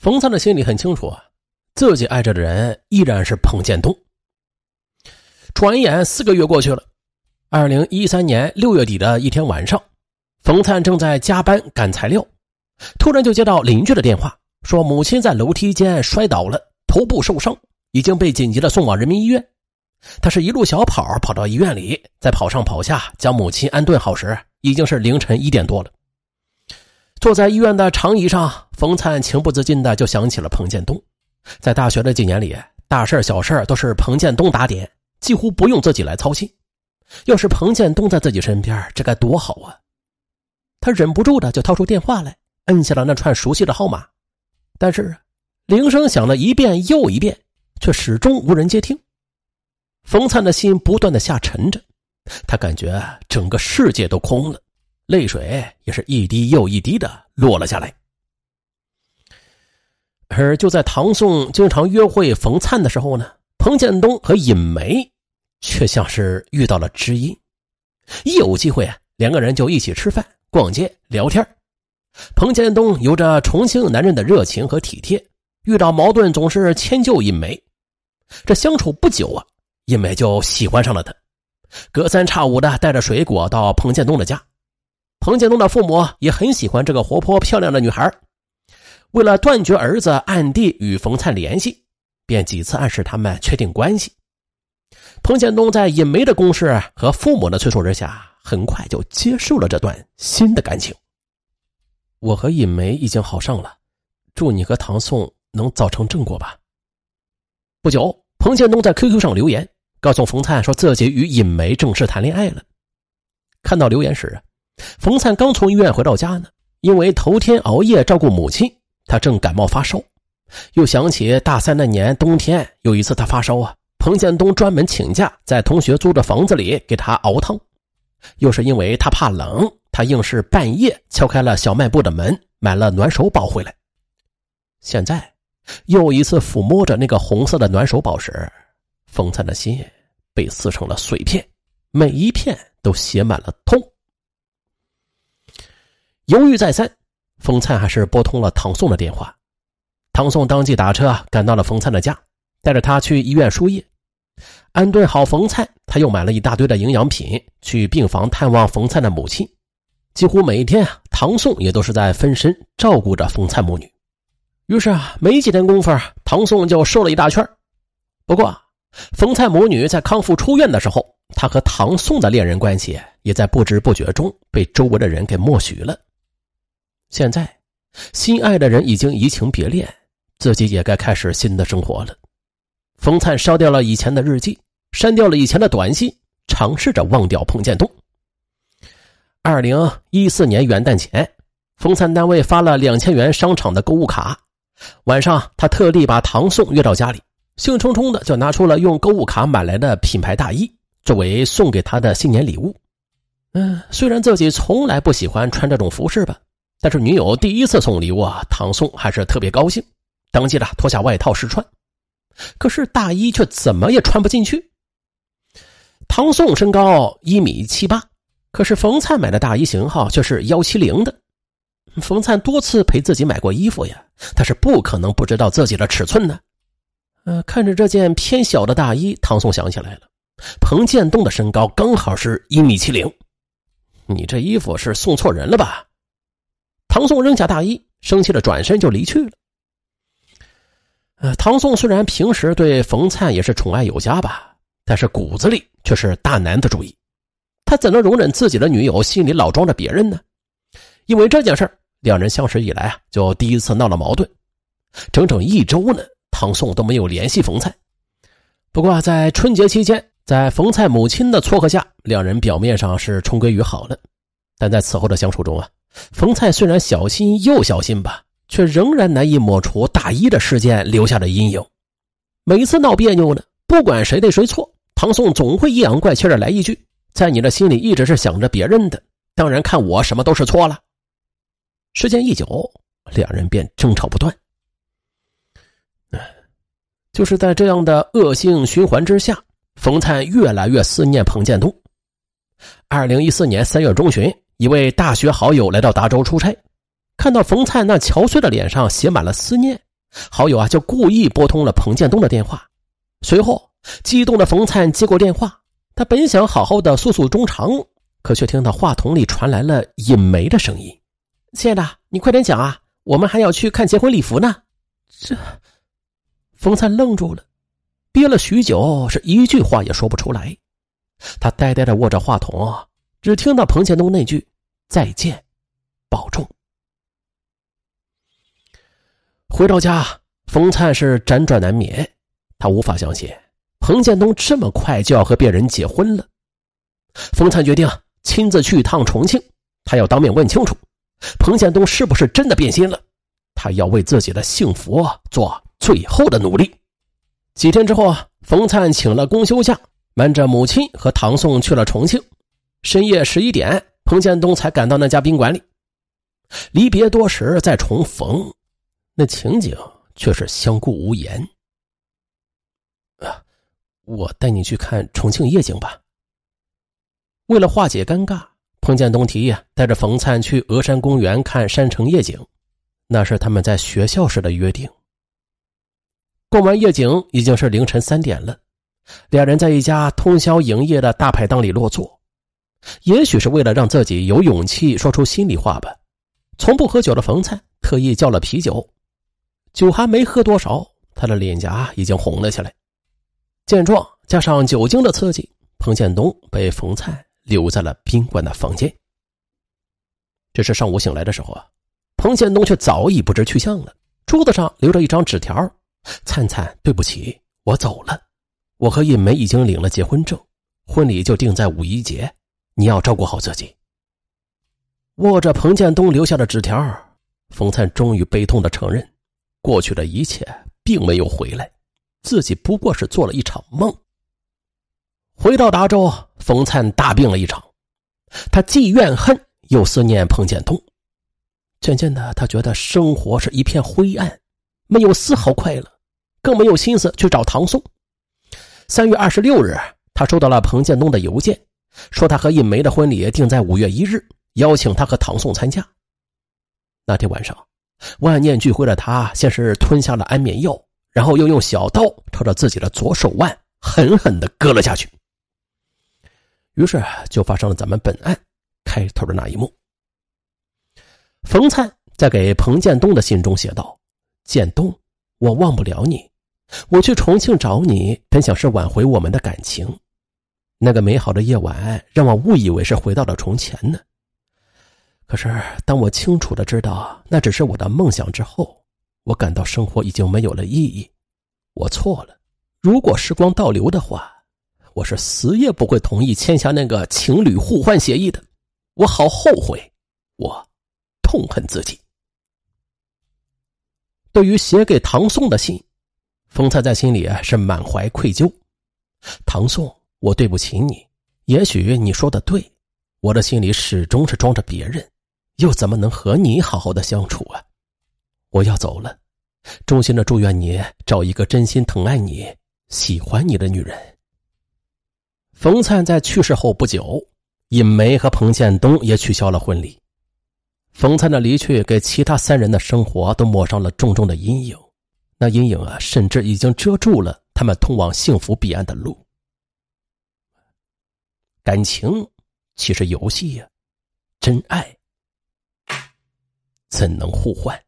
冯灿的心里很清楚啊，自己爱着的人依然是彭建东。转眼四个月过去了，二零一三年六月底的一天晚上，冯灿正在加班赶材料，突然就接到邻居的电话，说母亲在楼梯间摔倒了，头部受伤，已经被紧急的送往人民医院。他是一路小跑跑到医院里，在跑上跑下将母亲安顿好时，已经是凌晨一点多了。坐在医院的长椅上，冯灿情不自禁的就想起了彭建东。在大学的几年里，大事小事都是彭建东打点，几乎不用自己来操心。要是彭建东在自己身边，这该多好啊！他忍不住的就掏出电话来，摁下了那串熟悉的号码。但是，铃声响了一遍又一遍，却始终无人接听。冯灿的心不断的下沉着，他感觉整个世界都空了。泪水也是一滴又一滴的落了下来，而就在唐宋经常约会冯灿的时候呢，彭建东和尹梅却像是遇到了知音，一有机会啊，两个人就一起吃饭、逛街、聊天。彭建东有着重庆男人的热情和体贴，遇到矛盾总是迁就尹梅。这相处不久啊，尹梅就喜欢上了他，隔三差五的带着水果到彭建东的家。彭建东的父母也很喜欢这个活泼漂亮的女孩，为了断绝儿子暗地与冯灿联系，便几次暗示他们确定关系。彭建东在尹梅的攻势和父母的催促之下，很快就接受了这段新的感情。我和尹梅已经好上了，祝你和唐宋能早成正果吧。不久，彭建东在 QQ 上留言，告诉冯灿说自己与尹梅正式谈恋爱了。看到留言时，冯灿刚从医院回到家呢，因为头天熬夜照顾母亲，他正感冒发烧。又想起大三那年冬天有一次他发烧啊，彭建东专门请假在同学租的房子里给他熬汤。又是因为他怕冷，他硬是半夜敲开了小卖部的门，买了暖手宝回来。现在又一次抚摸着那个红色的暖手宝时，冯灿的心被撕成了碎片，每一片都写满了痛。犹豫再三，冯灿还是拨通了唐宋的电话。唐宋当即打车赶到了冯灿的家，带着他去医院输液。安顿好冯灿，他又买了一大堆的营养品，去病房探望冯灿的母亲。几乎每一天啊，唐宋也都是在分身照顾着冯灿母女。于是啊，没几天功夫，唐宋就瘦了一大圈。不过，冯灿母女在康复出院的时候，他和唐宋的恋人关系也在不知不觉中被周围的人给默许了。现在，心爱的人已经移情别恋，自己也该开始新的生活了。冯灿烧掉了以前的日记，删掉了以前的短信，尝试着忘掉彭建东。二零一四年元旦前，冯灿单位发了两千元商场的购物卡。晚上，他特地把唐宋约到家里，兴冲冲的就拿出了用购物卡买来的品牌大衣，作为送给他的新年礼物。嗯，虽然自己从来不喜欢穿这种服饰吧。但是女友第一次送礼物啊，唐宋还是特别高兴，当即的脱下外套试穿，可是大衣却怎么也穿不进去。唐宋身高一米七八，可是冯灿买的大衣型号却是幺七零的。冯灿多次陪自己买过衣服呀，他是不可能不知道自己的尺寸的。呃，看着这件偏小的大衣，唐宋想起来了，彭建东的身高刚好是一米七零，你这衣服是送错人了吧？唐宋扔下大衣，生气的转身就离去了。呃，唐宋虽然平时对冯灿也是宠爱有加吧，但是骨子里却是大男子主义。他怎能容忍自己的女友心里老装着别人呢？因为这件事两人相识以来啊，就第一次闹了矛盾。整整一周呢，唐宋都没有联系冯灿。不过在春节期间，在冯灿母亲的撮合下，两人表面上是重归于好了。但在此后的相处中啊。冯灿虽然小心又小心吧，却仍然难以抹除大衣的事件留下的阴影。每次闹别扭呢，不管谁对谁错，唐宋总会阴阳怪气的来一句：“在你的心里一直是想着别人的，当然看我什么都是错了。”时间一久，两人便争吵不断。就是在这样的恶性循环之下，冯灿越来越思念彭建东。二零一四年三月中旬。一位大学好友来到达州出差，看到冯灿那憔悴的脸上写满了思念，好友啊就故意拨通了彭建东的电话。随后，激动的冯灿接过电话，他本想好好的诉诉衷肠，可却听到话筒里传来了尹梅的声音：“亲爱的，你快点讲啊，我们还要去看结婚礼服呢。”这，冯灿愣住了，憋了许久，是一句话也说不出来。他呆呆的握着话筒，只听到彭建东那句：“再见，保重。”回到家，冯灿是辗转难眠。他无法相信彭建东这么快就要和别人结婚了。冯灿决定亲自去一趟重庆，他要当面问清楚，彭建东是不是真的变心了。他要为自己的幸福做最后的努力。几天之后啊，冯灿请了公休假，瞒着母亲和唐宋去了重庆。深夜十一点，彭建东才赶到那家宾馆里。离别多时再重逢，那情景却是相顾无言。啊，我带你去看重庆夜景吧。为了化解尴尬，彭建东提议带着冯灿去峨山公园看山城夜景，那是他们在学校时的约定。逛完夜景已经是凌晨三点了，两人在一家通宵营业的大排档里落座。也许是为了让自己有勇气说出心里话吧，从不喝酒的冯灿特意叫了啤酒，酒还没喝多少，他的脸颊已经红了起来。见状，加上酒精的刺激，彭建东被冯灿留在了宾馆的房间。这是上午醒来的时候啊，彭建东却早已不知去向了。桌子上留着一张纸条：“灿灿，对不起，我走了。我和尹梅已经领了结婚证，婚礼就定在五一节，你要照顾好自己。”握着彭建东留下的纸条，冯灿终于悲痛的承认，过去的一切并没有回来。自己不过是做了一场梦。回到达州，冯灿大病了一场，他既怨恨又思念彭建东。渐渐的，他觉得生活是一片灰暗，没有丝毫快乐，更没有心思去找唐宋。三月二十六日，他收到了彭建东的邮件，说他和尹梅的婚礼定在五月一日，邀请他和唐宋参加。那天晚上，万念俱灰的他，先是吞下了安眠药。然后又用小刀朝着自己的左手腕狠狠的割了下去。于是就发生了咱们本案开头的那一幕。冯灿在给彭建东的信中写道：“建东，我忘不了你。我去重庆找你，本想是挽回我们的感情。那个美好的夜晚，让我误以为是回到了从前呢。可是当我清楚的知道那只是我的梦想之后。”我感到生活已经没有了意义，我错了。如果时光倒流的话，我是死也不会同意签下那个情侣互换协议的。我好后悔，我痛恨自己。对于写给唐宋的信，冯灿在心里是满怀愧疚。唐宋，我对不起你。也许你说的对，我的心里始终是装着别人，又怎么能和你好好的相处啊？我要走了，衷心的祝愿你找一个真心疼爱你、喜欢你的女人。冯灿在去世后不久，尹梅和彭建东也取消了婚礼。冯灿的离去给其他三人的生活都抹上了重重的阴影，那阴影啊，甚至已经遮住了他们通往幸福彼岸的路。感情岂是游戏呀？真爱怎能互换？